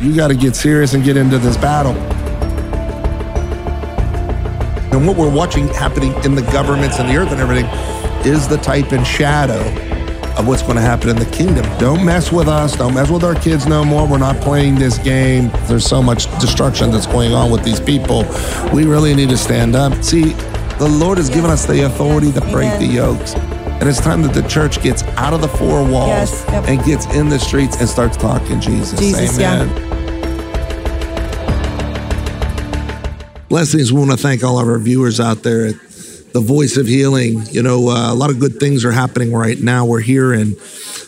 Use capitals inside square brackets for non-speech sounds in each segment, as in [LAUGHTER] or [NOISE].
You got to get serious and get into this battle. And what we're watching happening in the governments and the earth and everything is the type and shadow of what's going to happen in the kingdom. Don't mess with us. Don't mess with our kids no more. We're not playing this game. There's so much destruction that's going on with these people. We really need to stand up. See, the Lord has given us the authority to break Amen. the yokes. And it's time that the church gets out of the four walls Yes, yep. and gets in the streets and starts talking Jesus. Jesus, yeah. Blessings. We want to thank all of our viewers out there at the Voice of Healing. You know, uh, a lot of good things are happening right now. We're here in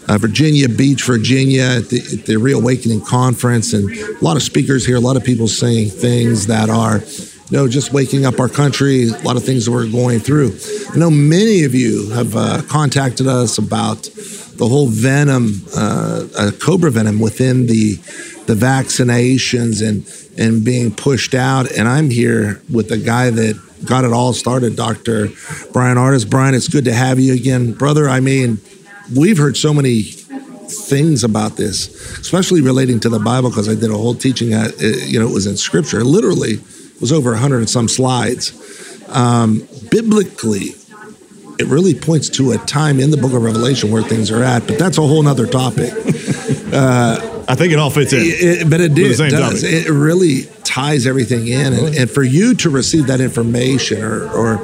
uh, Virginia Beach, Virginia, at the, at the Reawakening Conference, and a lot of speakers here, a lot of people saying things that are, you know, just waking up our country, a lot of things that we're going through. I know many of you have uh, contacted us about the whole venom, uh, uh, cobra venom within the the vaccinations and and being pushed out. And I'm here with the guy that got it all started, Dr. Bryan Ardis. Bryan, it's good to have you again, brother. I mean, we've heard so many things about this, especially relating to the Bible, because I did a whole teaching. At, uh, you know, it was in Scripture. Literally, it was over hundred and some slides. Um, biblically, it really points to a time in the Book of Revelation where things are at. But that's a whole nother topic. [LAUGHS] I think it all fits in. It- but it did, same does. topic. It really ties everything in. And, and for you to receive that information, or, or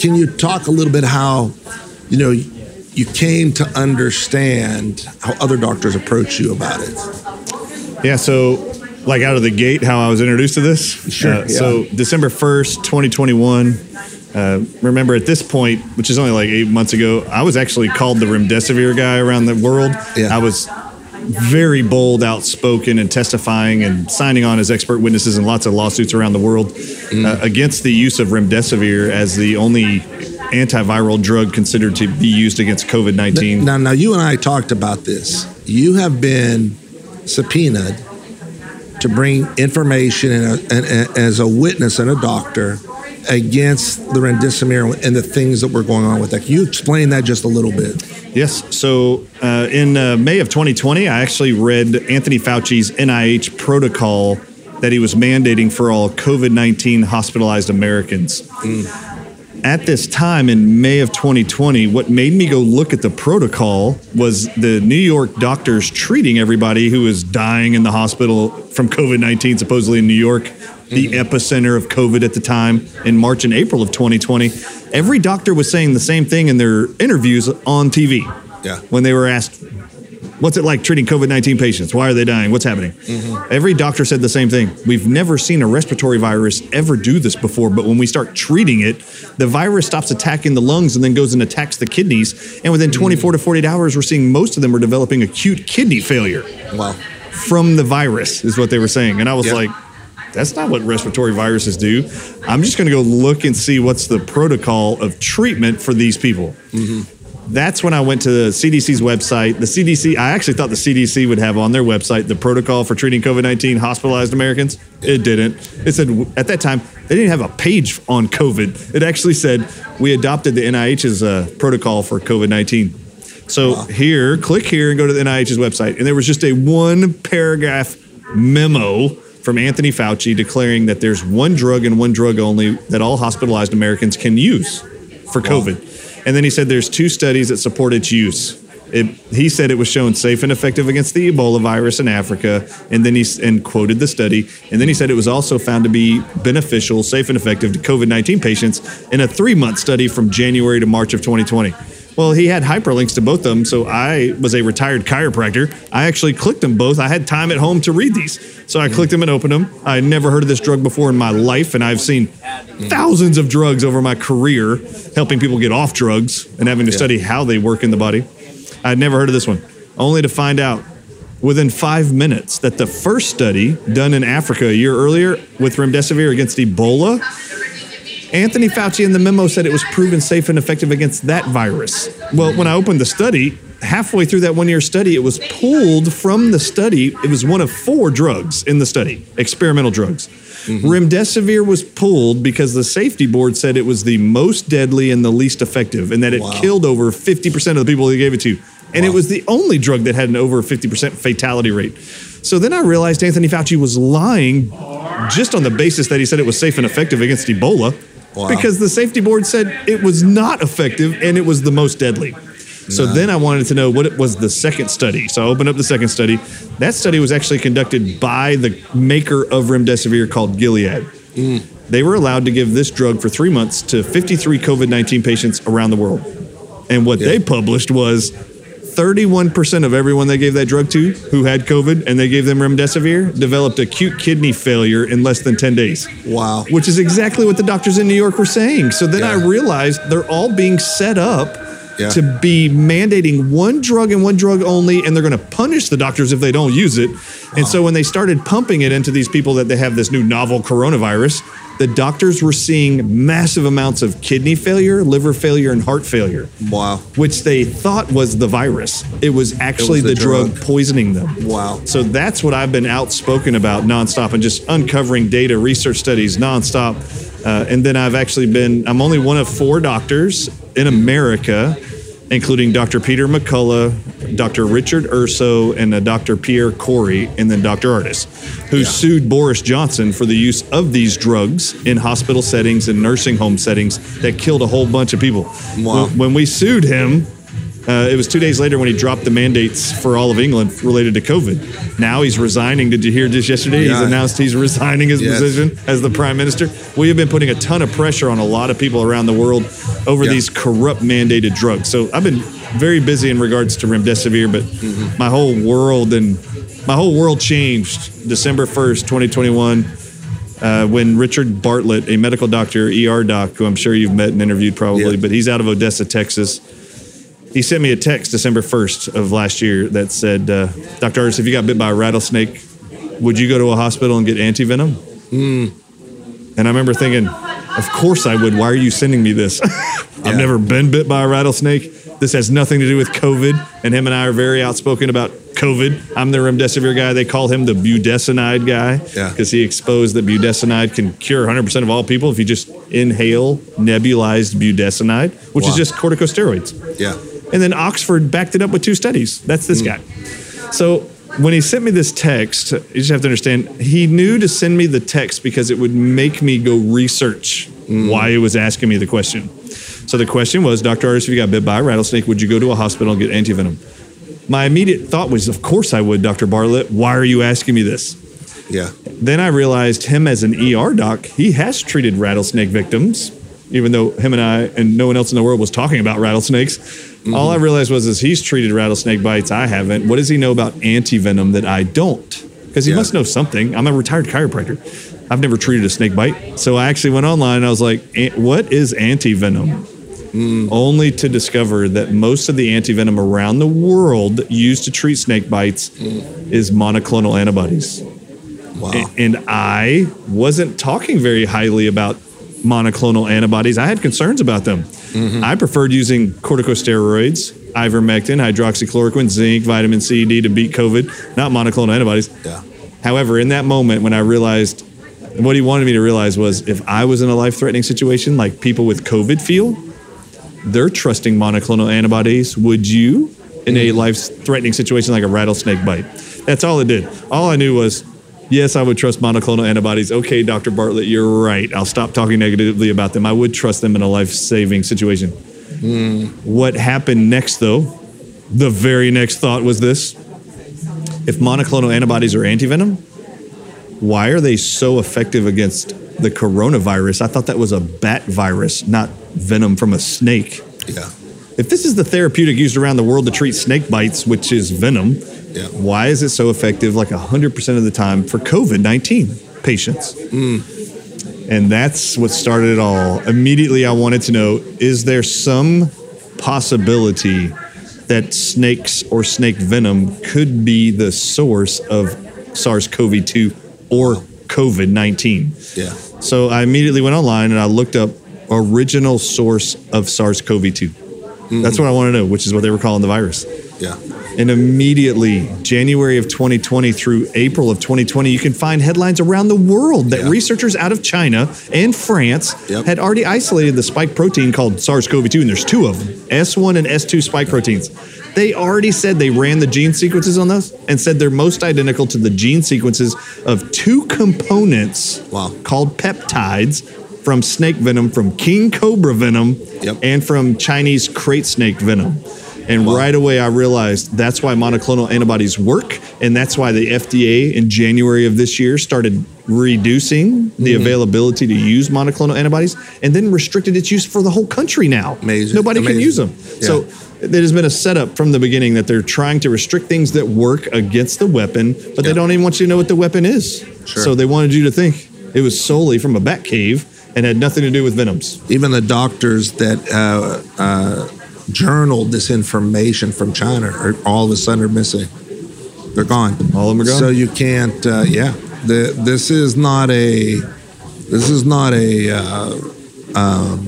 can you talk a little bit how, you know, you came to understand how other doctors approach you about it? Yeah, so like out of the gate, how I was introduced to this. Sure, Uh, So December first, twenty twenty one. Uh, remember at this point, which is only like eight months ago, I was actually called the remdesivir guy around the world. Yeah. I was very bold, outspoken, and testifying and signing on as expert witnesses in lots of lawsuits around the world Mm. uh, against the use of remdesivir as the only antiviral drug considered to be used against COVID nineteen. Now, now you and I talked about this. You have been subpoenaed to bring information and, a, and, and as a witness and a doctor against the remdesivir and the things that were going on with that. Can you explain that just a little bit? Yes. So uh, in uh, May of 2020, I actually read Anthony Fauci's NIH protocol that he was mandating for all COVID 19 hospitalized Americans. At this time in May of 2020, what made me go look at the protocol was the New York doctors treating everybody who was dying in the hospital from COVID 19, supposedly in New York, the mm-hmm. epicenter of COVID at the time in March and April of 2020. Every doctor was saying the same thing in their interviews on TV Yeah. when they were asked, What's it like treating COVID 19 patients? Why are they dying? What's happening? Mm-hmm. Every doctor said the same thing. We've never seen a respiratory virus ever do this before, but when we start treating it, the virus stops attacking the lungs and then goes and attacks the kidneys. And within mm. 24 to 48 hours, we're seeing most of them are developing acute kidney failure Wow. from the virus, is what they were saying. And I was like, that's not what respiratory viruses do. I'm just going to go look and see what's the protocol of treatment for these people. Mm-hmm. That's when I went to the CDC's website. The CDC, I actually thought the CDC would have on their website the protocol for treating COVID 19 hospitalized Americans. It didn't. It said at that time, they didn't have a page on COVID. It actually said, we adopted the NIH's uh, protocol for COVID 19. So here, click here and go to the NIH's website. And there was just a one paragraph memo from Anthony Fauci declaring that there's one drug and one drug only that all hospitalized Americans can use for COVID. And then he said there's two studies that support its use. It, he said it was shown safe and effective against the Ebola virus in Africa, and then he and quoted the study. And then he said it was also found to be beneficial, safe and effective to COVID 19 patients in a three month study from January to March of 2020. Well, he had hyperlinks to both of them, so I was a retired chiropractor. I actually clicked them both. I had time at home to read these, so I clicked them and opened them. I had never heard of this drug before in my life, and I've seen thousands of drugs over my career, helping people get off drugs and having to study how they work in the body. I'd never heard of this one, only to find out within five minutes that the first study done in Africa a year earlier with remdesivir against Ebola, Anthony Fauci in the memo said it was proven safe and effective against that virus. Well, when I opened the study, halfway through that one year study, it was pulled from the study. It was one of four drugs in the study, experimental drugs. Mm-hmm. Remdesivir was pulled because the safety board said it was the most deadly and the least effective, and that it Wow. killed over 50% of the people they gave it to. And it was the only drug that had an over 50% fatality rate. So then I realized Anthony Fauci was lying just on the basis that he said it was safe and effective against Ebola Wow. because the safety board said it was not effective and it was the most deadly. So then I wanted to know what it was the second study. So I opened up the second study. That study was actually conducted by the maker of remdesivir called Gilead. Mm. They were allowed to give this drug for three months to 53 COVID 19 patients around the world. And what they published was 31% of everyone they gave that drug to who had COVID and they gave them remdesivir developed acute kidney failure in less than 10 days Wow. which is exactly what the doctors in New York were saying. So then I realized they're all being set up Yeah. to be mandating one drug and one drug only, and they're going to punish the doctors if they don't use it. And so when they started pumping it into these people that they have this new novel coronavirus, the doctors were seeing massive amounts of kidney failure, liver failure, and heart failure. Wow. Which they thought was the virus. It was actually the the, drug. drug. poisoning them. Wow. So that's what I've been outspoken about nonstop and just uncovering data, research studies nonstop. Uh, and then I've actually been, I'm only one of four doctors in America, including Dr. Peter McCullough, Dr. Richard Urso, and uh, Dr. Pierre Kory, and then Dr. Ardis, who sued Boris Johnson for the use of these drugs in hospital settings and nursing home settings that killed a whole bunch of people. Wow. When, when we sued him, uh, it was two days later when he dropped the mandates for all of England related to COVID. Now he's resigning. Did you hear just yesterday? Yeah. He's announced he's resigning his Yes. position as the prime minister. We have been putting a ton of pressure on a lot of people around the world over Yeah. these corrupt mandated drugs. So I've been very busy in regards to remdesivir, but Mm-hmm. my whole world and my whole world changed December 1st, 2021. Uh, when Richard Bartlett, a medical doctor, ER doc, who I'm sure you've met and interviewed probably, Yeah. but he's out of Odessa, Texas. He sent me a text December 1st of last year that said, uh, Dr. Ardis, if you got bit by a rattlesnake, would you go to a hospital and get antivenom? And I remember thinking, of course I would. Why are you sending me this? [LAUGHS] I've Yeah. never been bit by a rattlesnake. This has nothing to do with COVID. And him and I are very outspoken about COVID. I'm the remdesivir guy. They call him the budesonide guy Yeah. because he exposed that budesonide can cure 100% of all people if you just inhale nebulized budesonide, which Wow. is just corticosteroids. Yeah. And then Oxford backed it up with two studies. That's this guy. So when he sent me this text, you just have to understand, he knew to send me the text because it would make me go research why he was asking me the question. So the question was, Dr. Ardis, if you got bit by a rattlesnake, would you go to a hospital and get antivenom? My immediate thought was, of course I would, Dr. Bartlett. Why are you asking me this? Yeah. Then I realized him as an ER doc, he has treated rattlesnake victims, even though him and I and no one else in the world was talking about rattlesnakes. All I mm-hmm. realized was is he's treated rattlesnake bites. I haven't. What does he know about antivenom that I don't? Because he Yeah. must know something. I'm a retired chiropractor. I've never treated a snake bite. So I actually went online and I was like, "An- what is antivenom? Mm. Only to discover that most of the antivenom around the world used to treat snake bites mm. is monoclonal antibodies. Wow. And I wasn't talking very highly about monoclonal antibodies. I had concerns about them. Mm-hmm. I preferred using corticosteroids, ivermectin, hydroxychloroquine, zinc, vitamin C, D to beat COVID, not monoclonal antibodies. Yeah. However, in that moment when I realized what he wanted me to realize was if I was in a life threatening situation like people with COVID feel, they're trusting monoclonal antibodies. Would you in a mm-hmm. life threatening situation like a rattlesnake bite? That's all it did. All I knew was, yes, I would trust monoclonal antibodies. Okay, Dr. Bartlett, you're right. I'll stop talking negatively about them. I would trust them in a life saving situation. Hmm. What happened next, though, the very next thought was this if monoclonal antibodies are antivenom, why are they so effective against the coronavirus? I thought that was a bat virus, not venom from a snake. Yeah. If this is the therapeutic used around the world to treat snake bites, which is venom, Yeah. why is it so effective like 100% of the time for COVID 19 patients? Hmm. And that's what started it all. Immediately, I wanted to know is there some possibility that snakes or snake venom could be the source of SARS CoV 2 or COVID 19? Yeah. So I immediately went online and I looked up original source of SARS CoV 2. That's what I want to know, which is what they were calling the virus. Yeah. And immediately, January of 2020 through April of 2020, you can find headlines around the world that Yeah. researchers out of China and France Yep. had already isolated the spike protein called SARS CoV 2, and there's two of them S1 and S2 spike proteins. They already said they ran the gene sequences on those and said they're most identical to the gene sequences of two components Wow. called peptides from snake venom, from king cobra venom, Yep. and from Chinese krait snake venom. And Wow. right away, I realized that's why monoclonal antibodies work. And that's why the FDA in January of this year started reducing the Mm-hmm. availability to use monoclonal antibodies and then restricted its use for the whole country now. Amazing. Nobody can use them. So there has been a setup from the beginning that they're trying to restrict things that work against the weapon, but they don't even want you to know what the weapon is. Sure. So they wanted you to think it was solely from a bat cave and had nothing to do with venoms. Even the doctors that uh, uh, journaled this information from China are all of a sudden are missing. They're gone. All of them are gone? So you can't. Uh, yeah. The, this is not a. This is not a. Uh, um,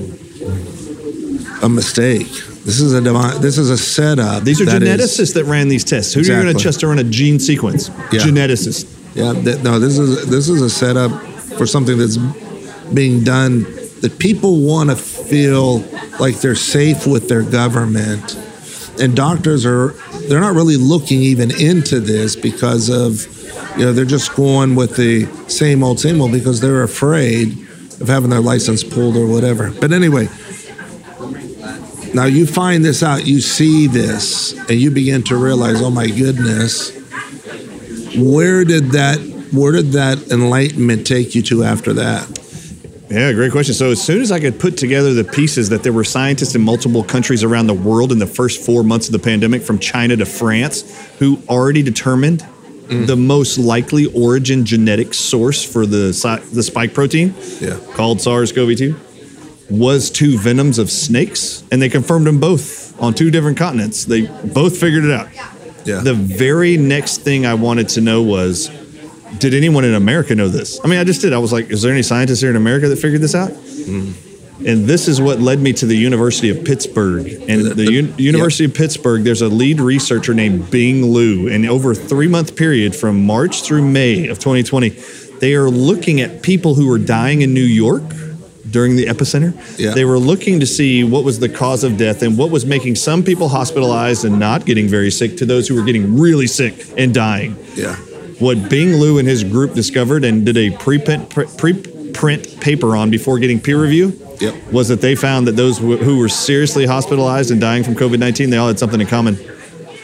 a mistake. This is a divine. This is a setup. These are that is- geneticists that ran these tests. Who are you going to Exactly. trust to run a gene sequence? Yeah. Geneticists. Yeah, th- no, this is this is a setup for something that's being done that people want to feel like they're safe with their government, and doctors are they're not really looking even into this because of you know they're just going with the same old same old because they're afraid of having their license pulled or whatever. But anyway. Now you find this out, you see this, and you begin to realize, oh my goodness, where did that where did that enlightenment take you to after that Yeah, great question. So as soon as I could put together the pieces that there were scientists in multiple countries around the world in the first four months of the pandemic, from China to France, who already determined mm. the most likely origin genetic source for the the spike protein, Yeah. called SARS-CoV-2, was two venoms of snakes, and they confirmed them both on two different continents. They both figured it out. yeah The very next thing I wanted to know was, did anyone in America know this? I mean, I just did. I was like, is there any scientists here in America that figured this out? Mm-hmm. And this is what led me to the University of Pittsburgh. And the, Un- University of Pittsburgh, there's a lead researcher named Bing Liu. And over a three month period from March through May of 2020, they are looking at people who were dying in New York during the epicenter. Yeah. They were looking to see what was the cause of death and what was making some people hospitalized and not getting very sick to those who were getting really sick and dying. yeah What Bing Liu and his group discovered and did a preprint preprint paper on before getting peer review Yep. was that they found that those wh- who were seriously hospitalized and dying from COVID 19, they all had something in common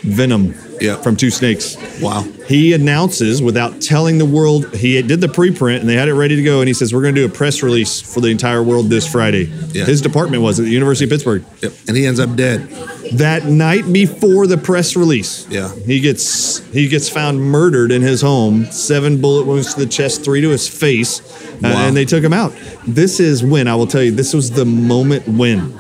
venom Yep. from two snakes. wow He announces without telling the world, he did the preprint and they had it ready to go. And he says, We're going to do a press release for the entire world this Friday. Yeah. His department was at the University of Pittsburgh. yep. and he ends up dead That night before the press release, Yeah. he gets he gets found murdered in his home, seven bullet wounds to the chest, three to his face, uh, and they took him out. This is when I will tell you, this was the moment when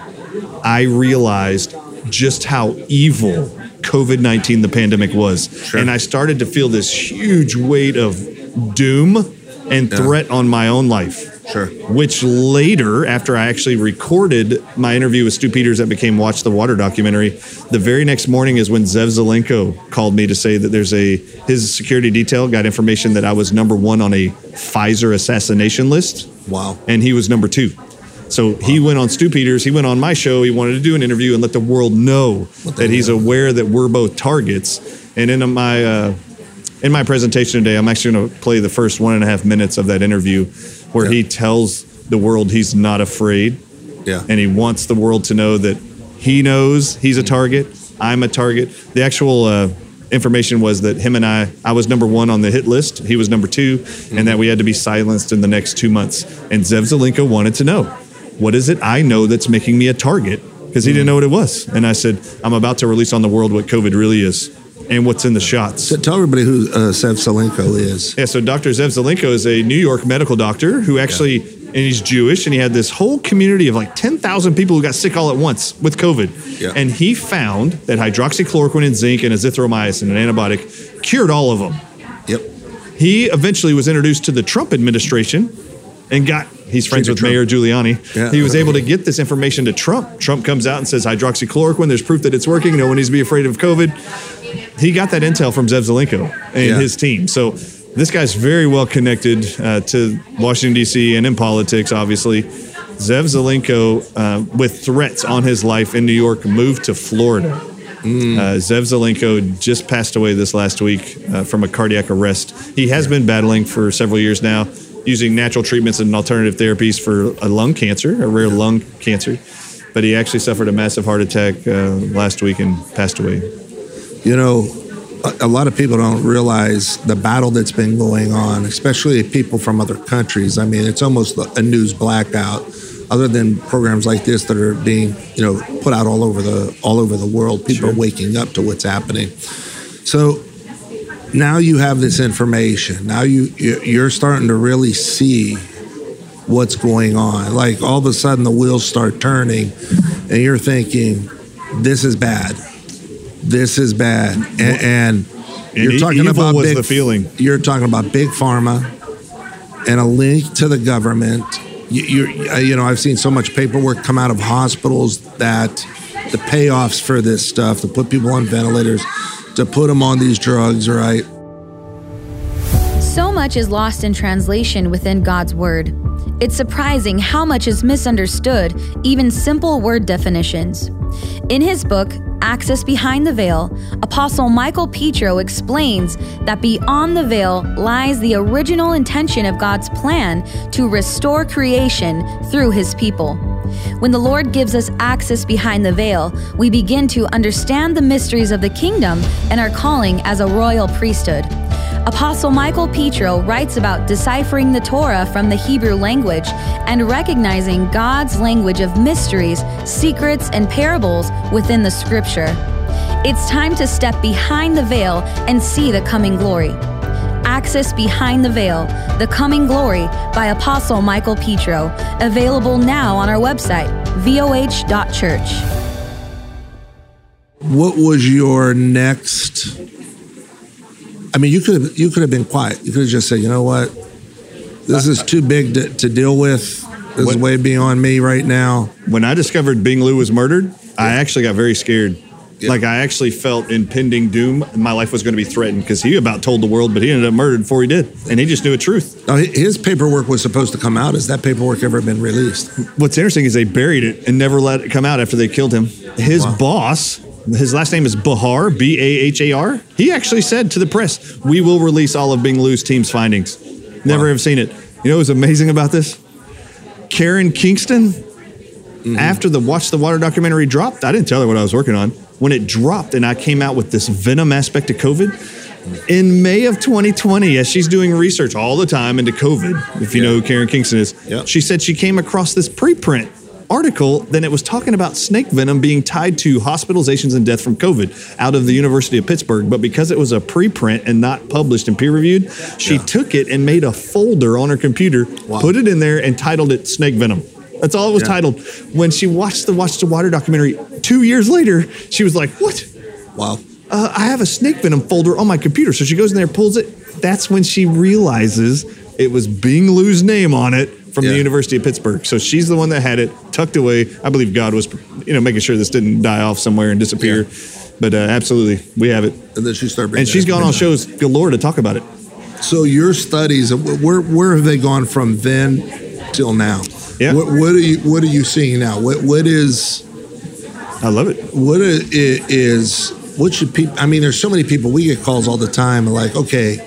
I realized just how evil COVID nineteen, the pandemic was, Sure. and I started to feel this huge weight of doom and Yeah. threat on my own life sure. Which later, after I actually recorded my interview with Stu Peters that became Watch the Water documentary, the very next morning is when Zev Zelenko called me to say that there's a his security detail got information that I was number one on a Pfizer assassination list, wow. And he was number two. So he went on Stu Peters, he went on my show, he wanted to do an interview and let the world know that he's aware that we're both targets. And in my uh, in my presentation today, I'm actually going to play the first one and a half minutes of that interview where Yeah. he tells the world he's not afraid yeah and he wants the world to know that he knows he's a mm-hmm. target. I'm a target. The actual uh, information was that him and I, I was number one on the hit list. He was number 2 and that mm-hmm. we had to be silenced in the next two months. And Zev Zelenko wanted to know, what is it I know that's making me a target? Because he didn't mm-hmm. know what it was. And I said, I'm about to release on the world what COVID really is and what's in the shots. so tell everybody who uh, Zev Zelenko is Yeah, so Dr. Zev Zelenko is a New York medical doctor who actually, and he's Jewish, and he had this whole community of like 10,000 people who got sick all at once with COVID. Yeah. And he found that hydroxychloroquine and zinc and azithromycin, an antibiotic, cured all of them. yep He eventually was introduced to the Trump administration and got, he's friends with Mayor Giuliani. Yeah. He was able to get this information to Trump. Trump comes out and says hydroxychloroquine, there's proof that it's working. No one needs to be afraid of COVID. He got that intel from Zev Zelenko and Yeah. his team. So this guy's very well connected uh, to Washington, D.C. and in politics, obviously. Zev Zelenko, uh, with threats on his life in New York, moved to Florida Uh, Zev Zelenko just passed away this last week uh, from a cardiac arrest. He has been battling for several years now, using natural treatments and alternative therapies for a lung cancer, a rare lung cancer. But he actually suffered a massive heart attack uh, last week and passed away. You know, a, a lot of people don't realize the battle that's been going on, especially people from other countries. I mean, it's almost a news blackout. Other than programs like this that are being, you know, put out all over the all over the world, people Sure. are waking up to what's happening. So now you have this information. Now you- you're starting to really see what's going on. Like all of a sudden the wheels start turning, and you're thinking, "This is bad. This is bad." And, and you're e- talking evil about was big, the feeling. You're talking about big pharma and a link to the government. You, you're, uh, you know, I've seen so much paperwork come out of hospitals that the payoffs for this stuff to put people on ventilators, to put them on these drugs, right? So much is lost in translation within God's Word. It's surprising how much is misunderstood, even simple word definitions. In his book, Access Behind the Veil, Apostle Michael Petro explains that beyond the veil lies the original intention of God's plan to restore creation through his people. When the Lord gives us access behind the veil, we begin to understand the mysteries of the kingdom and our calling as a royal priesthood. Apostle Michael Petro writes about deciphering the Torah from the Hebrew language and recognizing God's language of mysteries, secrets, and parables within the scripture. It's time to step behind the veil and see the coming glory. Access Behind the Veil The Coming Glory by Apostle Michael Petro, available now on our website, voh.church. What was your next? I mean, you could have you could have been quiet. You could have just said, you know what, this is too big to, to deal with. This What- is way beyond me right now. When I discovered Bing Liu was murdered, I actually got very scared. Yeah. Like I actually felt impending doom. My life was going to be threatened because he about told the world, but he ended up murdered before he did, and he just knew the truth. Now, his paperwork was supposed to come out. Has that paperwork ever been released? What's interesting is they buried it and never let it come out after they killed him. His Wow. boss, his last name is Bahar, B A H A R. He actually said to the press, "We will release all of Bing Liu's team's findings." Never Wow. have seen it. You know what was amazing about this? Karen Kingston, Mm-hmm. after the Watch the Water documentary dropped, I didn't tell her what I was working on. When it dropped and I came out with this venom aspect of COVID, in May of 2020, as she's doing research all the time into COVID, if you know who Karen Kingston is, Yeah. she said she came across this preprint article. Then it was talking about snake venom being tied to hospitalizations and death from COVID out of the University of Pittsburgh. But because it was a preprint and not published and peer reviewed, she Yeah. took it and made a folder on her computer, Wow. put it in there, and titled it Snake Venom. That's all it was Yeah. titled. When she watched the Watch the Water documentary two years later, she was like, What? Wow. uh, I have a snake venom folder on my computer. So she goes in there, pulls it. That's when she realizes it was Bing Liu's name on it from Yeah. the University of Pittsburgh. So she's the one that had it tucked away. I believe God was, you know, making sure this didn't die off somewhere and disappear. But uh, absolutely, we have it. And then she started. bringing And she's gone on shows galore to talk about it. So your studies, where where have they gone from then till now? Yeah. What, what are you What are you seeing now? What What is I love it. what i- i- what should people? I mean, there's so many people. We get calls all the time. Like, okay,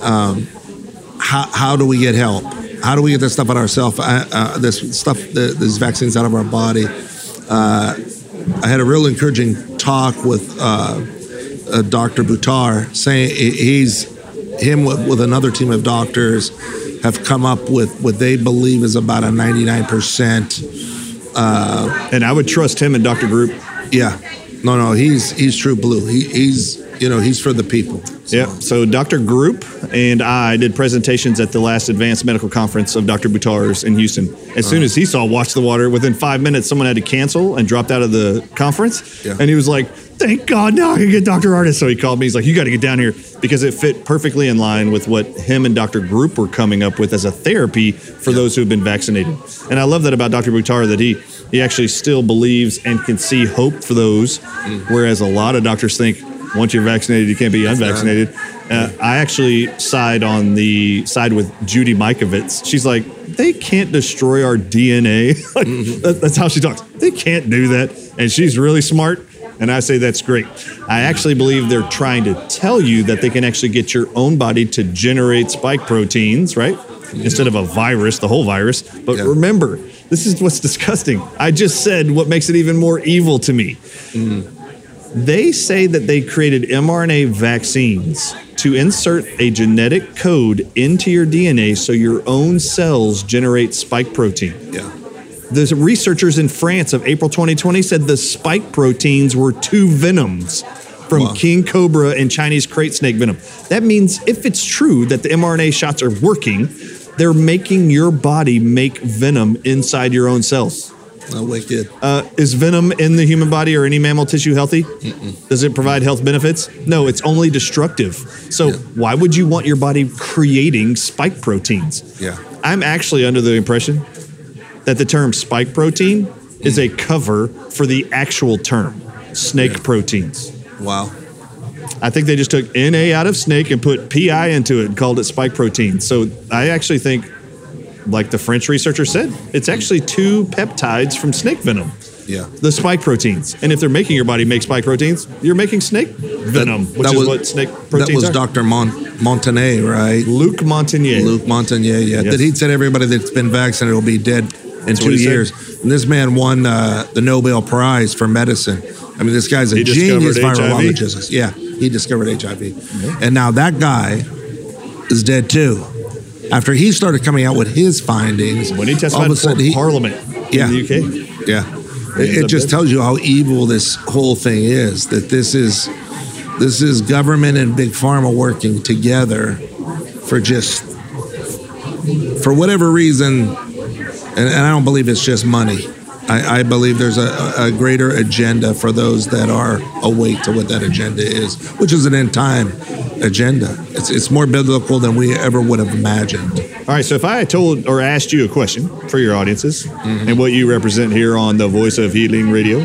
um, how how do we get help? How do we get this stuff out of ourselves? Uh, uh, this stuff, the, these vaccines out of our body. Uh, I had a real encouraging talk with uh, uh, Dr. Buttar, saying he's him with, with another team of doctors have come up with what they believe is about a 99 percent And I would trust him and Dr. Group. Yeah. No, no, he's he's true blue. He, he's you know he's for the people. Yeah. So Dr. Group and I did presentations at the last advanced medical conference of Dr. Buttar's in Houston. As soon uh-huh. as he saw Watch the Water, within five minutes, someone had to cancel and dropped out of the conference. Yeah. And he was like, thank God now I can get Dr. Ardis. So he called me. He's like, you got to get down here because it fit perfectly in line with what him and Dr. Group were coming up with as a therapy for those who have been vaccinated. And I love that about Dr. Buttar that he, he actually still believes and can see hope for those, mm. whereas a lot of doctors think once you're vaccinated, you can't be unvaccinated. Uh, I actually side on the side with Judy Mikovits. She's like, they can't destroy our DNA. [LAUGHS] like, that- that's how she talks. They can't do that. And she's really smart. And I say that's great. I actually believe they're trying to tell you that they can actually get your own body to generate spike proteins, right? Instead of a virus, the whole virus. But Yeah. remember, this is what's disgusting. I just said what makes it even more evil to me. They say that they created mRNA vaccines to insert a genetic code into your DNA so your own cells generate spike protein. Yeah. The researchers in France of April 2020 said the spike proteins were two venoms from Wow. king cobra and Chinese krait snake venom. That means if it's true that the mRNA shots are working, they're making your body make venom inside your own cells. Oh, wicked. Uh, is venom in the human body or any mammal tissue healthy? Does it provide health benefits? No, it's only destructive. So Yeah. why would you want your body creating spike proteins? Yeah. I'm actually under the impression that the term spike protein is a cover for the actual term snake proteins. Wow. I think they just took NA out of snake and put PI into it and called it spike protein. So I actually think, like the French researcher said, it's actually two peptides from snake venom Yeah. the spike proteins. And if they're making your body make spike proteins, you're making snake venom, which That is was- what snake proteins That was are. Dr. Mon- Montagne, right? Luc Montagnier. Luc Montagnier, yeah. Yes. That he'd said everybody that's been vaccinated will be dead in what two he said. years. And this man won uh, the Nobel Prize for medicine. I mean, this guy's a He genius virologist. Yeah, he discovered HIV. And now that guy is dead too. After he started coming out with his findings, when he all of testified before sudden he- Parliament Yeah. in the UK. Yeah. It, it just tells you how evil this whole thing is. That this is this is government and big pharma working together for just for whatever reason, and, and I don't believe it's just money. I, I believe there's a, a greater agenda for those that are awake to what that agenda is, which is an end time agenda. It's, it's more biblical than we ever would have imagined. All right, so if I had told or asked you a question for your audiences mm-hmm. and what you represent here on the Voice of Healing Radio,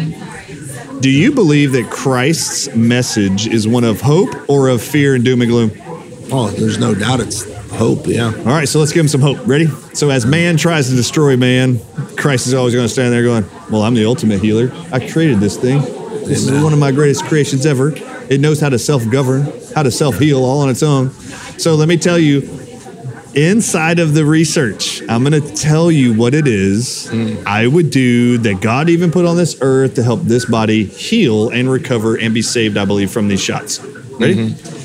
do you believe that Christ's message is one of hope or of fear and doom and gloom? Oh, there's no doubt it's hope. Yeah. All right, so let's give him some hope. Ready? So, as man tries to destroy man, Christ is always going to stand there going, Well, I'm the ultimate healer. I created this thing. This is one of my greatest creations ever. It knows how to self govern, how to self heal all on its own. So, let me tell you, inside of the research, I'm going to tell you what it is hmm. I would do that God even put on this earth to help this body heal and recover and be saved, I believe, from these shots. Ready? Mm-hmm.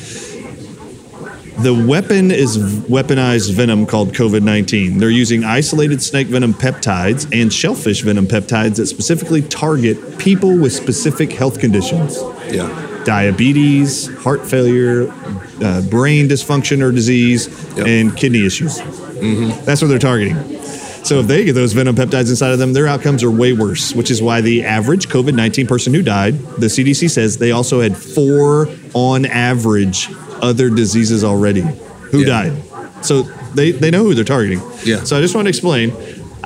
The weapon is weaponized venom called COVID 19. They're using isolated snake venom peptides and shellfish venom peptides that specifically target people with specific health conditions Yeah. diabetes, heart failure, uh, brain dysfunction or disease, Yep. and kidney issues. That's what they're targeting. So if they get those venom peptides inside of them, their outcomes are way worse, which is why the average COVID 19 person who died, the CDC says they also had four on average other diseases already who Yeah. died. So they, they know who they're targeting. Yeah. So I just want to explain.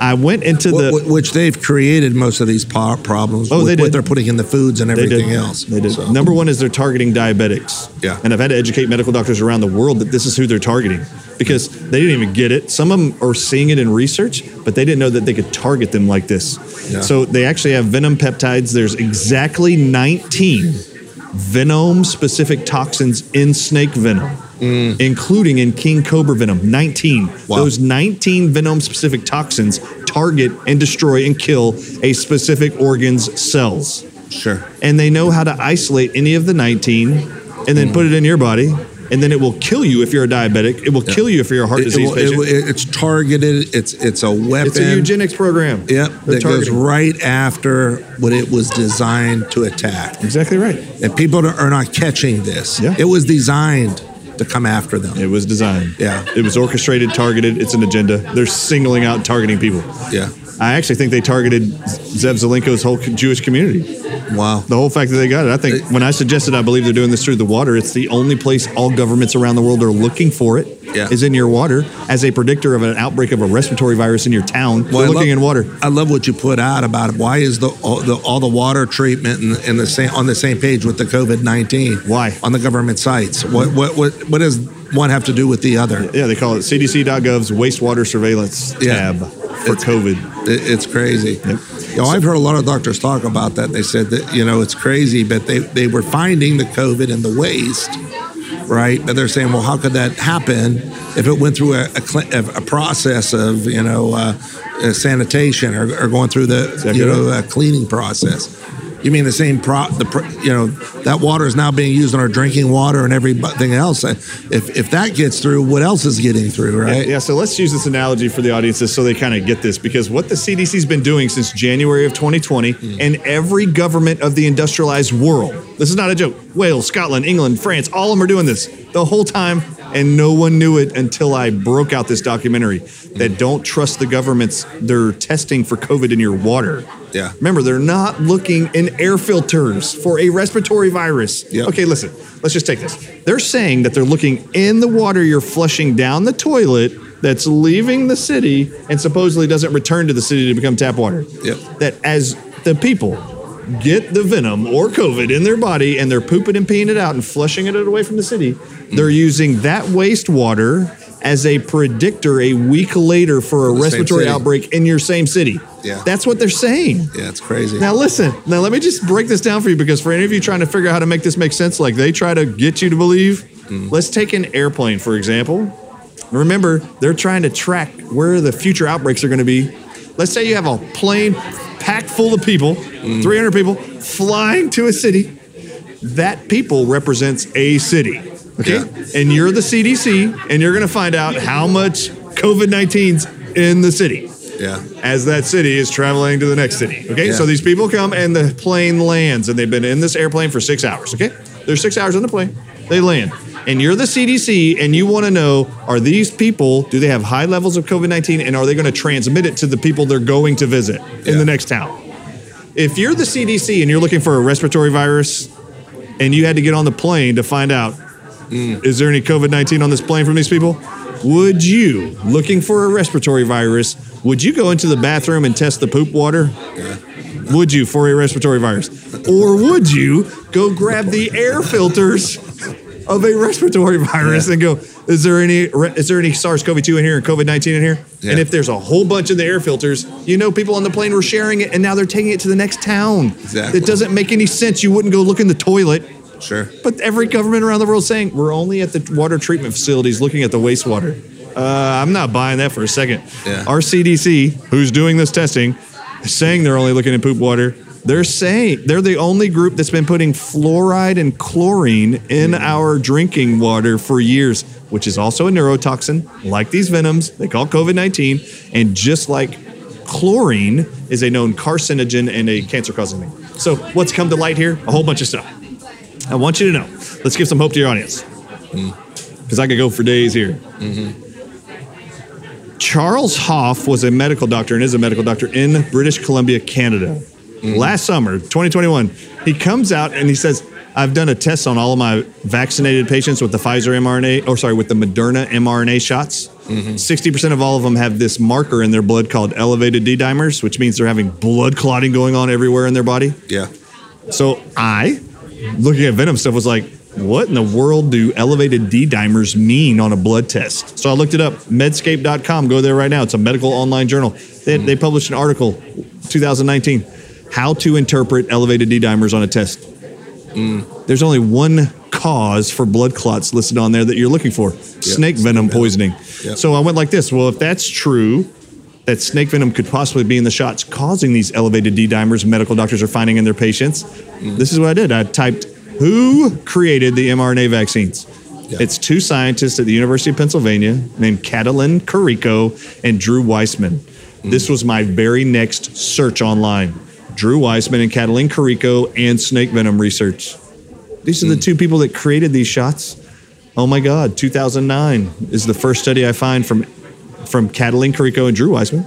I went into the. Wh- wh- which they've created most of these problems Oh, with they what they're putting in the foods and They everything did. else. They did. So, Number one is they're targeting diabetics. Yeah. And I've had to educate medical doctors around the world that this is who they're targeting because they didn't even get it. Some of them are seeing it in research, but they didn't know that they could target them like this. Yeah. So they actually have venom peptides. There's exactly 19 venom specific toxins in snake venom. Including in king cobra venom, 19. Mm. Wow. Those 19 venom specific toxins target and destroy and kill a specific organ's cells sure. and they know how to isolate any of the 19 and then put it in your body and then it will kill you if you're a diabetic it will kill you if you're a heart It- it disease will- patient it- it's targeted. It's it's a weapon. it's a eugenics program Yep, They're that goes right after what it was designed to attack. exactly right And people are not catching this. Yeah. It was designed to come after them. it was designed Yeah. it was orchestrated targeted it's an agenda they're singling out targeting people Yeah. I actually think they targeted zev zelenko's whole jewish community Wow. the whole fact that they got it i think when i suggested i believe they're doing this through the water it's the only place all governments around the world are looking for it Yeah. is in your water as a predictor of an outbreak of a respiratory virus in your town Well, looking love- in water I love what you put out about it. why is the all the, all the water treatment and, and the same on the same page with the COVID nineteen? Why? on the government sites? What what what what does one have to do with the other? Yeah, they call it CDC.gov's wastewater surveillance Yeah. tab for It's- COVID. It, it's crazy. Yep. You know, I've heard a lot of doctors talk about that. They said that you know it's crazy, but they they were finding the COVID in the waste, right? But they're saying, well, how could that happen if it went through a, a, a process of you know uh, uh, sanitation or, or going through the Exactly you know uh, cleaning process? You mean the same pro? The pro, you know that water is now being used in our drinking water and everything else. If if that gets through, what else is getting through, right? Yeah, so let's use this analogy for the audiences so they kind of get this because what the CDC's been doing since January of 2020 and mm. every government of the industrialized world, this is not a joke. Wales, Scotland, England, France, all of them are doing this the whole time and no one knew it until I broke out this documentary that don't trust the governments. They're testing for COVID in your water. Yeah. Remember, they're not looking in air filters for a respiratory virus. Yep. Okay, listen, let's just take this. They're saying that they're looking in the water you're flushing down the toilet that's leaving the city and supposedly doesn't return to the city to become tap water. Yep. That as the people get the venom or COVID in their body and they're pooping and peeing it out and flushing it away from the city, they're using that wastewater as a predictor a week later for a respiratory outbreak in your same city. Yeah. That's what they're saying. Yeah, it's crazy. Now listen. Now let me just break this down for you because for any of you trying to figure out how to make this make sense, like they try to get you to believe, mm-hmm. let's take an airplane for example. Remember, they're trying to track where the future outbreaks are going to be. Let's say you have a plane packed full of people, mm. 300 people flying to a city. That people represents a city. Okay? Yeah. And you're the CDC and you're going to find out how much COVID-19's in the city yeah. as that city is traveling to the next city. Okay, Yeah. so these people come and the plane lands, and they've been in this airplane for six hours. Okay, there's six hours on the plane. They land, and you're the CDC, and you want to know: Are these people? Do they have high levels of COVID nineteen, and are they going to transmit it to the people they're going to visit in Yeah. the next town? If you're the CDC and you're looking for a respiratory virus, and you had to get on the plane to find out Mm. is there any COVID 19 on this plane from these people? Would you, looking for a respiratory virus, would you go into the bathroom and test the poop water? Would you for a respiratory virus? Or would you go grab the air filters of a respiratory [LAUGHS] virus Yeah. and go, is there any is there any SARS-CoV-2 in here and COVID-19 in here? Yeah. And if there's a whole bunch in the air filters, you know people on the plane were sharing it and now they're taking it to the next town. Exactly. It doesn't make any sense. You wouldn't go look in the toilet. Sure. But every government around the world is saying we're only at the water treatment facilities looking at the wastewater. Uh, I'm not buying that for a second. Yeah. Our CDC, who's doing this testing, is saying they're only looking at poop water. They're saying they're the only group that's been putting fluoride and chlorine in our drinking water for years, which is also a neurotoxin, like these venoms they call COVID 19. And just like chlorine is a known carcinogen and a cancer causing thing. So, what's come to light here? A whole bunch of stuff. I want you to know. Let's give some hope to your audience. Because I could go for days here. Charles Hoffe was a medical doctor and is a medical doctor in British Columbia, Canada. Last summer, 2021, he comes out and he says, I've done a test on all of my vaccinated patients with the Pfizer mRNA, or sorry, with the Moderna mRNA shots. 60% of all of them have this marker in their blood called elevated D dimers, which means they're having blood clotting going on everywhere in their body. Yeah. So I, looking at Venom stuff, was like, what in the world do elevated D dimers mean on a blood test? So I looked it up. Medscape.com. Go there right now. It's a medical online journal. They, they published an article, 2019, how to interpret elevated D dimers on a test. Mm. There's only one cause for blood clots listed on there that you're looking for snake venom poisoning. Yeah. So I went like this. Well, if that's true, that snake venom could possibly be in the shots causing these elevated D dimers medical doctors are finding in their patients. This is what I did. I typed who created the mRNA vaccines. Yeah. It's two scientists at the University of Pennsylvania named Katalin Karikó and Drew Weissman. Hmm. This was my very next search online. Drew Weissman and Katalin Karikó and snake venom research. These are the hmm. two people that created these shots. Oh my God, 2009 is the first study I find from from Katalin Karikó and Drew Weissman.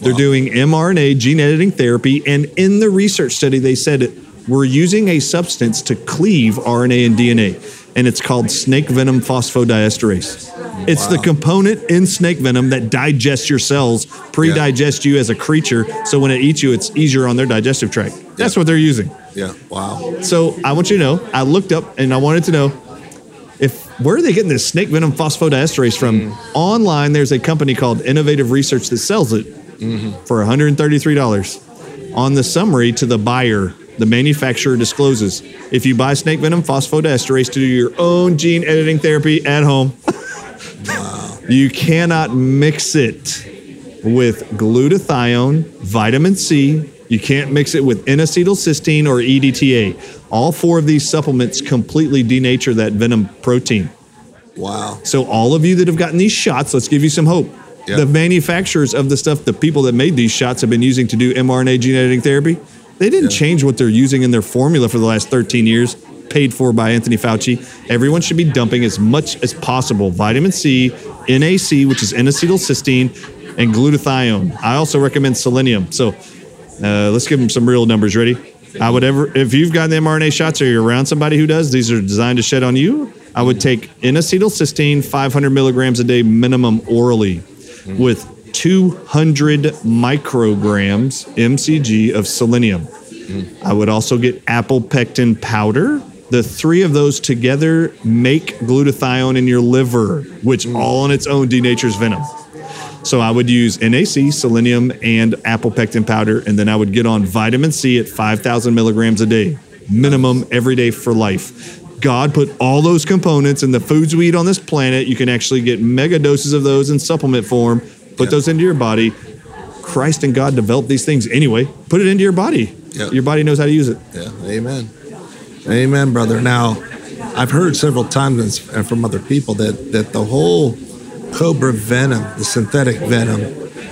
They're doing mRNA gene editing therapy, and in the research study, they said we're using a substance to cleave RNA and DNA, and it's called snake venom phosphodiesterase. It's the component in snake venom that digests your cells, pre-digest you as a creature, so when it eats you, it's easier on their digestive tract. That's Yeah. what they're using. Yeah. Wow. So I want you to know, I looked up and I wanted to know if where are they getting this snake venom phosphodiesterase from? Online, there's a company called Innovative Research that sells it for $133. On the summary to the buyer, the manufacturer discloses if you buy snake venom phosphodiesterase to do your own gene editing therapy at home, [LAUGHS] you cannot mix it with glutathione, vitamin C. You can't mix it with N-acetylcysteine or EDTA. All four of these supplements completely denature that venom protein. Wow. So all of you that have gotten these shots, let's give you some hope. Yeah. The manufacturers of the stuff, the people that made these shots have been using to do mRNA gene editing therapy. They didn't Yeah. change what they're using in their formula for the last 13 years, paid for by Anthony Fauci. Everyone should be dumping as much as possible vitamin C, NAC, which is N-acetylcysteine, and glutathione. I also recommend selenium. So uh, let's give them some real numbers. Ready? I would ever, if you've gotten the mRNA shots or you're around somebody who does, these are designed to shed on you. I would take N-acetylcysteine, 500 milligrams a day minimum orally, with 200 micrograms mcg of selenium. I would also get apple pectin powder. The three of those together make glutathione in your liver, which all on its own denatures venom. So I would use NAC, selenium, and apple pectin powder, and then I would get on vitamin C at 5,000 milligrams a day, minimum every day for life. God put all those components in the foods we eat on this planet. You can actually get mega doses of those in supplement form. Put Yeah. those into your body. Christ and God developed these things anyway. Put it into your body. Yeah. Your body knows how to use it. Yeah. Amen. Amen, brother. Now, I've heard several times from other people that that the whole cobra venom, the synthetic venom,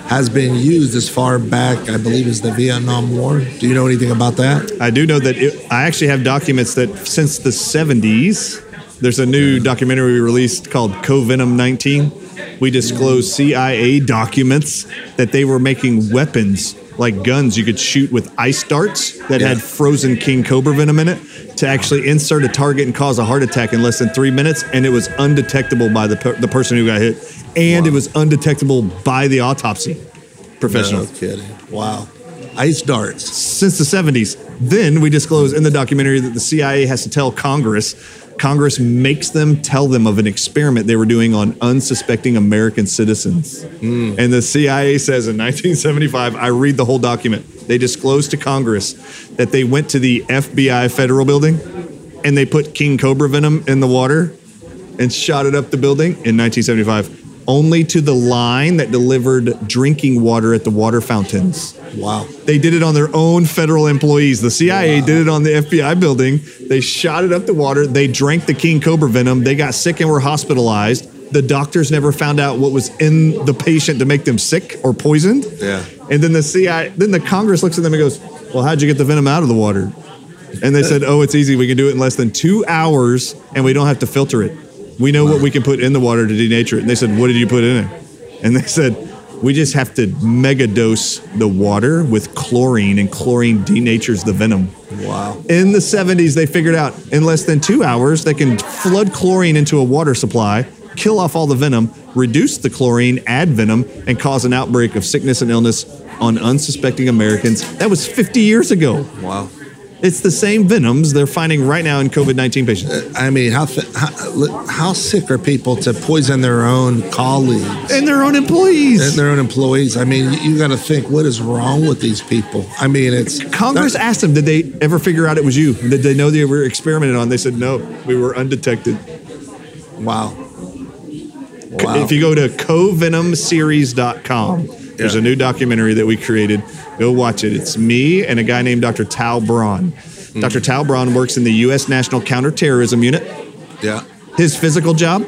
has been used as far back, I believe, as the Vietnam War. Do you know anything about that? I do know that it, I actually have documents that since the 70s, there's a new documentary released called Covenom 19. We disclosed CIA documents that they were making weapons like guns you could shoot with ice darts that Yeah. had frozen king cobra venom in it to actually insert a target and cause a heart attack in less than three minutes. And it was undetectable by the, per- the person who got hit. And it was undetectable by the autopsy professional No kidding. Wow. Ice darts. since the 70s. Then we disclose in the documentary that the CIA has to tell Congress. Congress makes them tell them of an experiment they were doing on unsuspecting American citizens. Hmm. And the CIA says in 1975, I read the whole document. They disclosed to Congress that they went to the FBI federal building and they put King Cobra venom in the water and shot it up the building in 1975, only to the line that delivered drinking water at the water fountains. Wow. They did it on their own federal employees. The CIA did it on the FBI building. They shot it up the water. They drank the king cobra venom. They got sick and were hospitalized. The doctors never found out what was in the patient to make them sick or poisoned. Yeah. And then the CIA, then the Congress looks at them and goes, "Well, how'd you get the venom out of the water?" And they said, "Oh, it's easy. We can do it in less than two hours, and we don't have to filter it. We know what we can put in the water to denature it." And they said, "What did you put in it?" And they said, "We just have to mega dose the water with chlorine, and chlorine denatures the venom." Wow. In the 70s, they figured out in less than two hours, they can flood chlorine into a water supply, kill off all the venom, reduce the chlorine, add venom, and cause an outbreak of sickness and illness on unsuspecting Americans. That was 50 years ago. Wow. It's the same venoms they're finding right now in COVID 19 patients. Uh, I mean, how, how how sick are people to poison their own colleagues And their own employees. and their own employees? I mean, you, you got to think what is wrong with these people. I mean, it's Congress that- asked them, did they ever figure out it was you? Did they know they were experimented on? They said, no, we were undetected. wow. Wow. If you go to covenomseries.com, there's a new documentary that we created. Go watch it. It's me and a guy named Dr. Tal Braun. Dr. Hmm. Tal Braun works in the U.S. National Counterterrorism Unit. yeah. His physical job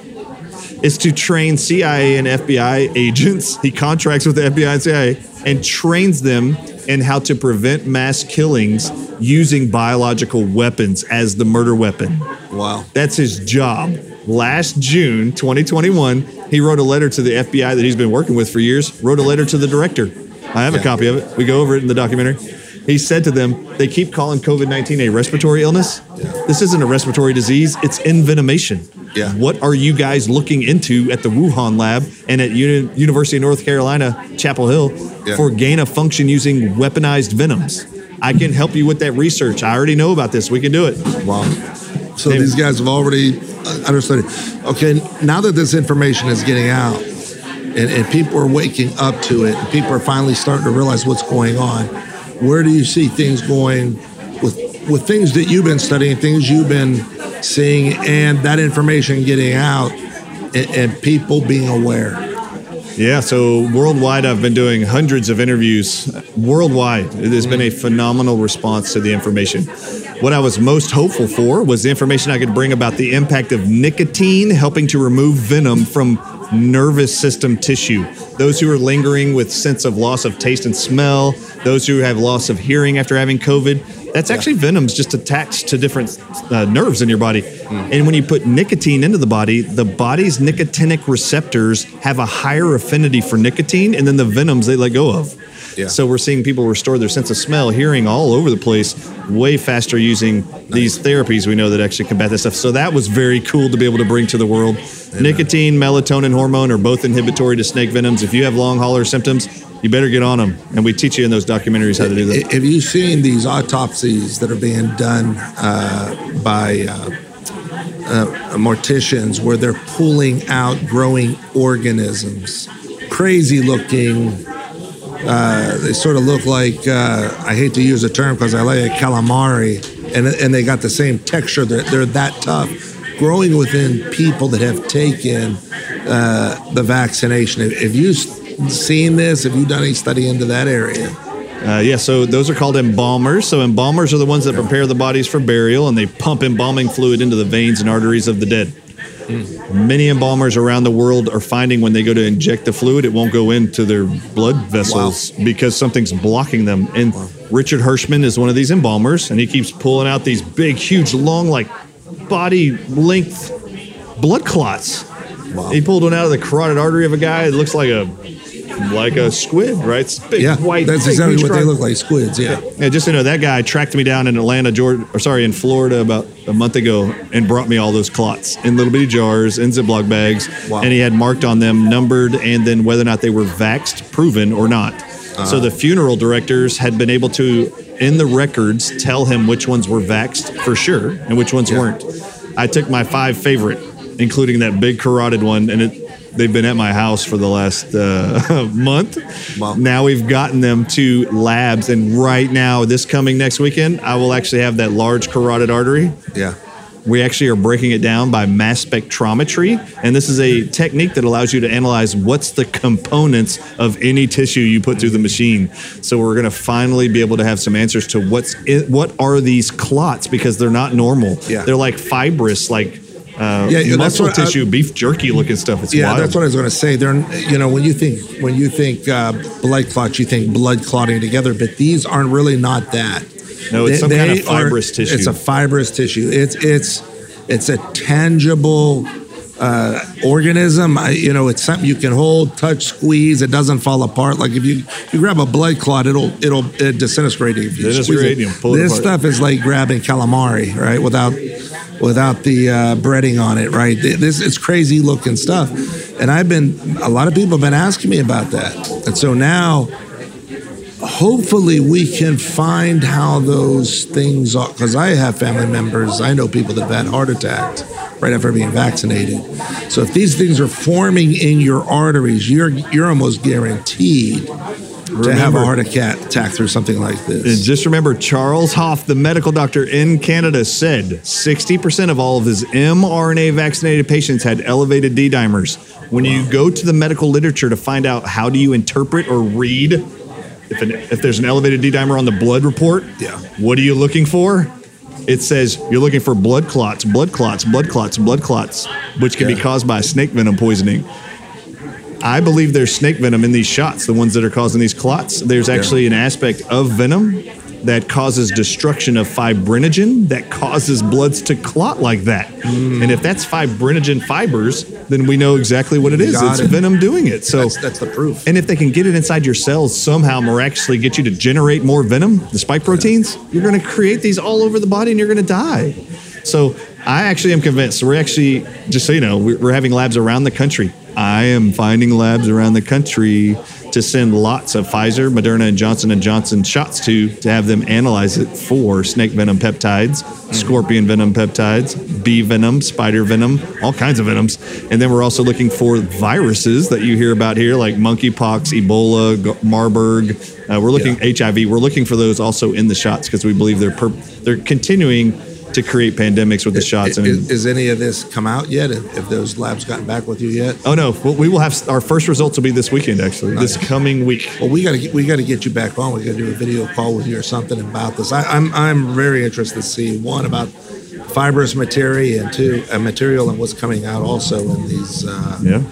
is to train CIA and FBI agents. He contracts with the FBI and CIA and trains them in how to prevent mass killings using biological weapons as the murder weapon. Wow. That's his job. Last June 2021, he wrote a letter to the FBI that he's been working with for years, wrote a letter to the director. I have a Yeah. copy of it. We go over it in the documentary. He said to them, they keep calling COVID 19 a respiratory illness. This isn't a respiratory disease, it's envenomation. Yeah. What are you guys looking into at the Wuhan lab and at Uni- University of North Carolina, Chapel Hill, Yeah. for gain of function using weaponized venoms? I can help you with that research. I already know about this. We can do it. Wow. So Hey. these guys have already uh, understood it. Okay, now that this information is getting out and, and people are waking up to it and people are finally starting to realize what's going on, where do you see things going with with things that you've been studying, things you've been seeing, and that information getting out, and, and people being aware? Yeah, so worldwide, I've been doing hundreds of interviews worldwide. It has been a mm. phenomenal response to the information. What I was most hopeful for was the information I could bring about the impact of nicotine helping to remove venom from nervous system tissue. Those who are lingering with sense of loss of taste and smell, those who have loss of hearing after having COVID, that's actually venoms just attached to different uh, nerves in your body. Mm. And when you put nicotine into the body, the body's nicotinic receptors have a higher affinity for nicotine, and then the venoms they let go of. Yeah. So we're seeing people restore their sense of smell, hearing all over the place way faster using nice. these therapies we know that actually combat this stuff. So that was very cool to be able to bring to the world. Amen. Nicotine, melatonin hormone are both inhibitory to snake venoms. If you have long hauler symptoms, you better get on them. And we teach you in those documentaries how to do that. Have you seen these autopsies that are being done uh, by uh, uh, morticians where they're pulling out growing organisms? Crazy looking uh, they sort of look like uh, I hate to use the term because I like a calamari, and and they got the same texture. They're, they're that tough. Growing within people that have taken uh, the vaccination. Have you seen this? Have you done any study into that area? Uh, yeah, so those are called embalmers. So embalmers are the ones that prepare the bodies for burial, and they pump embalming fluid into the veins and arteries of the dead. Mm. Many embalmers around the world are finding when they go to inject the fluid, it won't go into their blood vessels wow. because something's blocking them. And wow. Richard Hirschman is one of these embalmers, and he keeps pulling out these big, huge, long, like body length blood clots. Wow. He pulled one out of the carotid artery of a guy. It looks like a like a squid, right? It's big, yeah, white. That's exactly what they look like, squids. Yeah. Yeah. Just to know, that guy tracked me down in Atlanta, Georgia, or sorry, in Florida about a month ago, and brought me all those clots in little bitty jars in Ziploc bags, wow. and he had marked on them, numbered, and then whether or not they were vaxed, proven or not. Uh-huh. So the funeral directors had been able to, in the records, tell him which ones were vaxed for sure and which ones yeah. weren't. I took my five favorite, including that big carotid one, and it they've been at my house for the last uh, [LAUGHS] month. Wow. Now we've gotten them to labs, and right now, this coming next weekend, I will actually have that large carotid artery. Yeah. We actually are breaking it down by mass spectrometry, and this is a technique that allows you to analyze what's the components of any tissue you put through the machine. So we're going to finally be able to have some answers to what's it, what are these clots because they're not normal. Yeah. They're like fibrous, like uh, yeah, muscle tissue, beef jerky looking stuff. It's yeah, wild. that's what I was going to say. They're you know when you think when you think uh, blood clots, you think blood clotting together, but these aren't really not that. No, it's they, some kind of fibrous are, tissue. It's a fibrous tissue. It's it's it's a tangible uh, organism. I, you know, it's something you can hold, touch, squeeze. It doesn't fall apart. Like if you you grab a blood clot, it'll it'll it disintegrate if you Disintegrate it. This stuff is like grabbing calamari, right? Without without the uh, breading on it, right? This is crazy looking stuff. And I've been, a lot of people have been asking me about that. And so now, hopefully, we can find how those things are. Because I have family members, I know people that have had heart attacks right after being vaccinated. So if these things are forming in your arteries, you're, you're almost guaranteed remember, to have a heart attack through something like this. And just remember, Charles Hoffe, the medical doctor in Canada, said 60% of all of his mRNA vaccinated patients had elevated D dimers. When wow. you go to the medical literature to find out how do you interpret or read if, an, if there's an elevated D dimer on the blood report, yeah. what are you looking for? It says you're looking for blood clots, blood clots, blood clots, blood clots, which can yeah. be caused by snake venom poisoning. I believe there's snake venom in these shots, the ones that are causing these clots. There's actually an aspect of venom that causes destruction of fibrinogen that causes bloods to clot like that. Mm. And if that's fibrinogen fibers, then we know exactly what it is. Got it's it. venom doing it. So that's, that's, the proof. And if they can get it inside your cells somehow miraculously get you to generate more venom, the spike proteins, you're going to create these all over the body and you're going to die. So I actually am convinced. We're actually, just so you know, we're having labs around the country I am finding labs around the country to send lots of Pfizer, Moderna, and Johnson and Johnson shots to to have them analyze it for snake venom peptides, scorpion venom peptides, bee venom, spider venom, all kinds of venoms. And then we're also looking for viruses that you hear about here, like monkeypox, Ebola, Marburg. Uh, we're looking HIV. We're looking for those also in the shots because we believe they're per- they're continuing to create pandemics with the shots. And Is, is any of this come out yet? Have those labs gotten back with you yet? oh no, well, we will have our first results will be this weekend actually, this coming week. Well, we got to we got to get you back on. We got to do a video call with you or something about this. I, I'm I'm very interested to see one about fibrous material and two a material and what's coming out also in these. Uh, Yeah.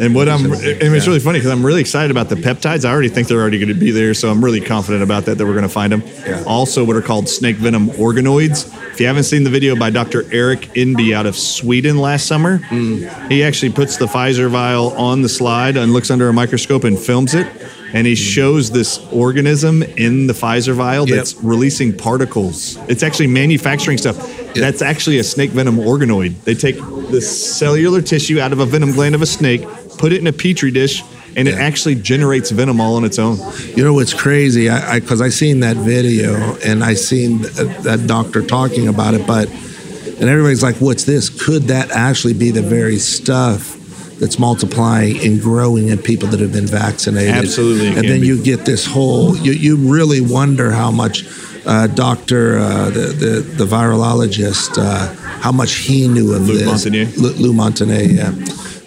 And what I'm, and it's really funny because I'm really excited about the peptides. I already think they're already going to be there, so I'm really confident about that that we're going to find them. Yeah. Also, what are called snake venom organoids. If you haven't seen the video by Dr. Erik Enby out of Sweden last summer, hmm. he actually puts the Pfizer vial on the slide and looks under a microscope and films it, and he hmm. shows this organism in the Pfizer vial Yep. that's releasing particles. It's actually manufacturing stuff. That's actually a snake venom organoid. They take the cellular tissue out of a venom gland of a snake, put it in a petri dish, and it actually generates venom all on its own. You know what's crazy? I because I, seen that video and I seen th- that doctor talking about it, but and everybody's like, "What's this? Could that actually be the very stuff that's multiplying and growing in people that have been vaccinated?" Absolutely, And then be. you get this whole. You you really wonder how much uh, Doctor uh, the, the the virologist uh, how much he knew of Lou this. Montagnier. Lou, Lou Montagnier, yeah.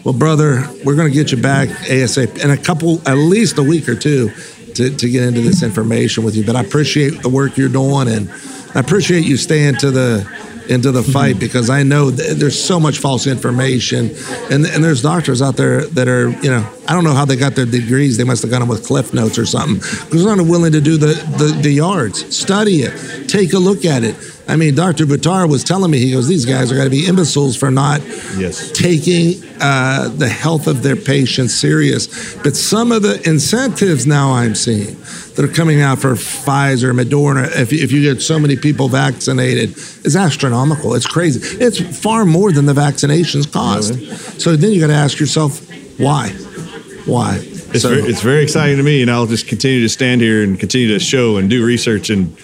Well, brother, we're going to get you back ASAP in a couple, at least a week or two, to, to get into this information with you. But I appreciate the work you're doing, and I appreciate you staying to the into the mm-hmm. fight because I know th- there's so much false information, and and there's doctors out there that are, you know, I don't know how they got their degrees. They must have got them with Cliff Notes or something because they're not willing to do the, the the yards, study it, take a look at it. I mean, Dr. Buttar was telling me, he goes, these guys are going to be imbeciles for not Yes. taking uh, the health of their patients serious. But some of the incentives now I'm seeing that are coming out for Pfizer, Moderna, if, if you get so many people vaccinated, is astronomical. It's crazy. It's far more than the vaccinations cost. So then you got to ask yourself, why? Why? It's, so, very, it's very exciting to me, and I'll just continue to stand here and continue to show and do research and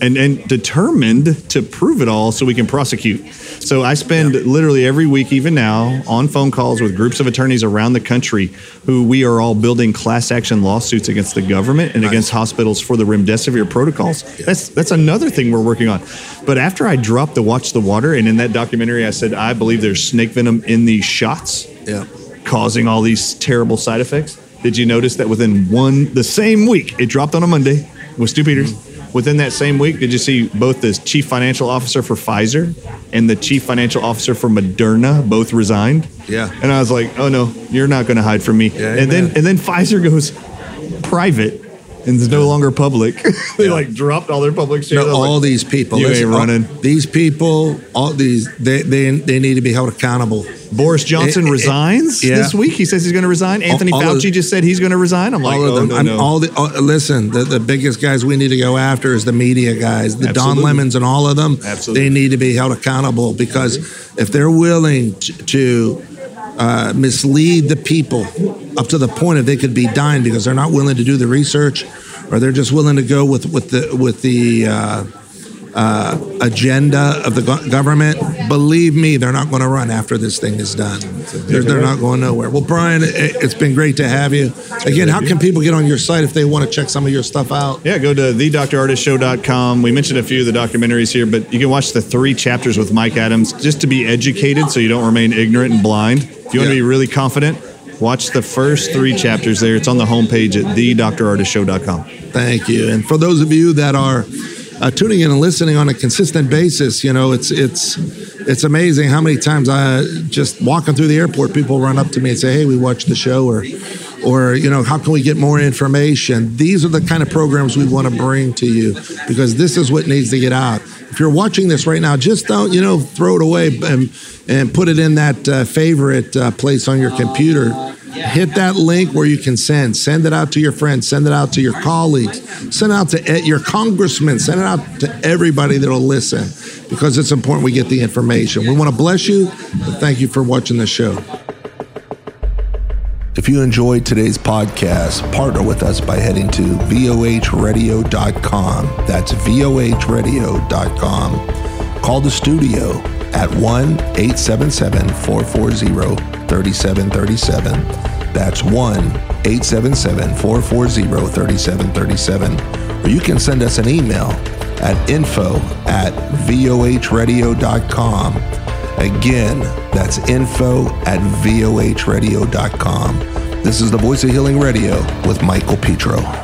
and and determined to prove it all so we can prosecute. So I spend literally every week, even now, on phone calls with groups of attorneys around the country who we are all building class action lawsuits against the government and Nice. against hospitals for the remdesivir protocols. That's that's another thing we're working on. But after I dropped the watch the water, and in that documentary, I said I believe there's snake venom in these shots yeah. causing all these terrible side effects. Did you notice that within one, the same week, it dropped on a Monday with Stu Peters? Mm-hmm. Within that same week, did you see both the chief financial officer for Pfizer and the chief financial officer for Moderna both resigned? Yeah. And I was like, oh no, you're not going to hide from me. Yeah, and then and then Pfizer goes private and is no longer public. [LAUGHS] they like dropped all their public shares. No, was like, all these people. You listen, ain't all- running. these people, all these, they, they, they need to be held accountable. Boris Johnson It- it- resigns yeah. this week. He says he's going to resign. Anthony all of- Fauci just said he's going to resign. I'm like, all of oh, them. no. All the all, listen. The, the biggest guys we need to go after is the media guys, the Don Lemons and all of them. Absolutely. They need to be held accountable because if they're willing to, to uh, mislead the people up to the point of they could be dying because they're not willing to do the research, or they're just willing to go with with the with the. Uh, uh, agenda of the go- government, believe me, they're not going to run after this thing is done. They're, they're not going nowhere. Well, Bryan, it, it's been great to have you. Again, how can people get on your site if they want to check some of your stuff out? Yeah, go to thedrardisshow.com. We mentioned a few of the documentaries here, but you can watch the three chapters with Mike Adams just to be educated so you don't remain ignorant and blind. If you want to be really confident, watch the first three chapters there. It's on the homepage at thedrardisshow.com. Thank you. And for those of you that are uh, tuning in and listening on a consistent basis, you know it's it's it's amazing how many times I just walking through the airport, people run up to me and say, "Hey, we watched the show," or or you know, how can we get more information? These are the kind of programs we want to bring to you because this is what needs to get out. If you're watching this right now, just don't you know throw it away and and put it in that uh, favorite uh, place on your computer hit that link where you can send send it out to your friends send it out to your colleagues send it out to your congressmen send it out to everybody that'll listen because it's important we get the information we want to bless you and thank you for watching the show If you enjoyed today's podcast, partner with us by heading to vohradio.com. That's vohradio.com. Call the studio at 1 877 440 3737. That's 1 877 440 3737. Or you can send us an email at info at vohradio.com. Again, that's info at vohradio.com. This is the Voice of Healing Radio with Michael Petro.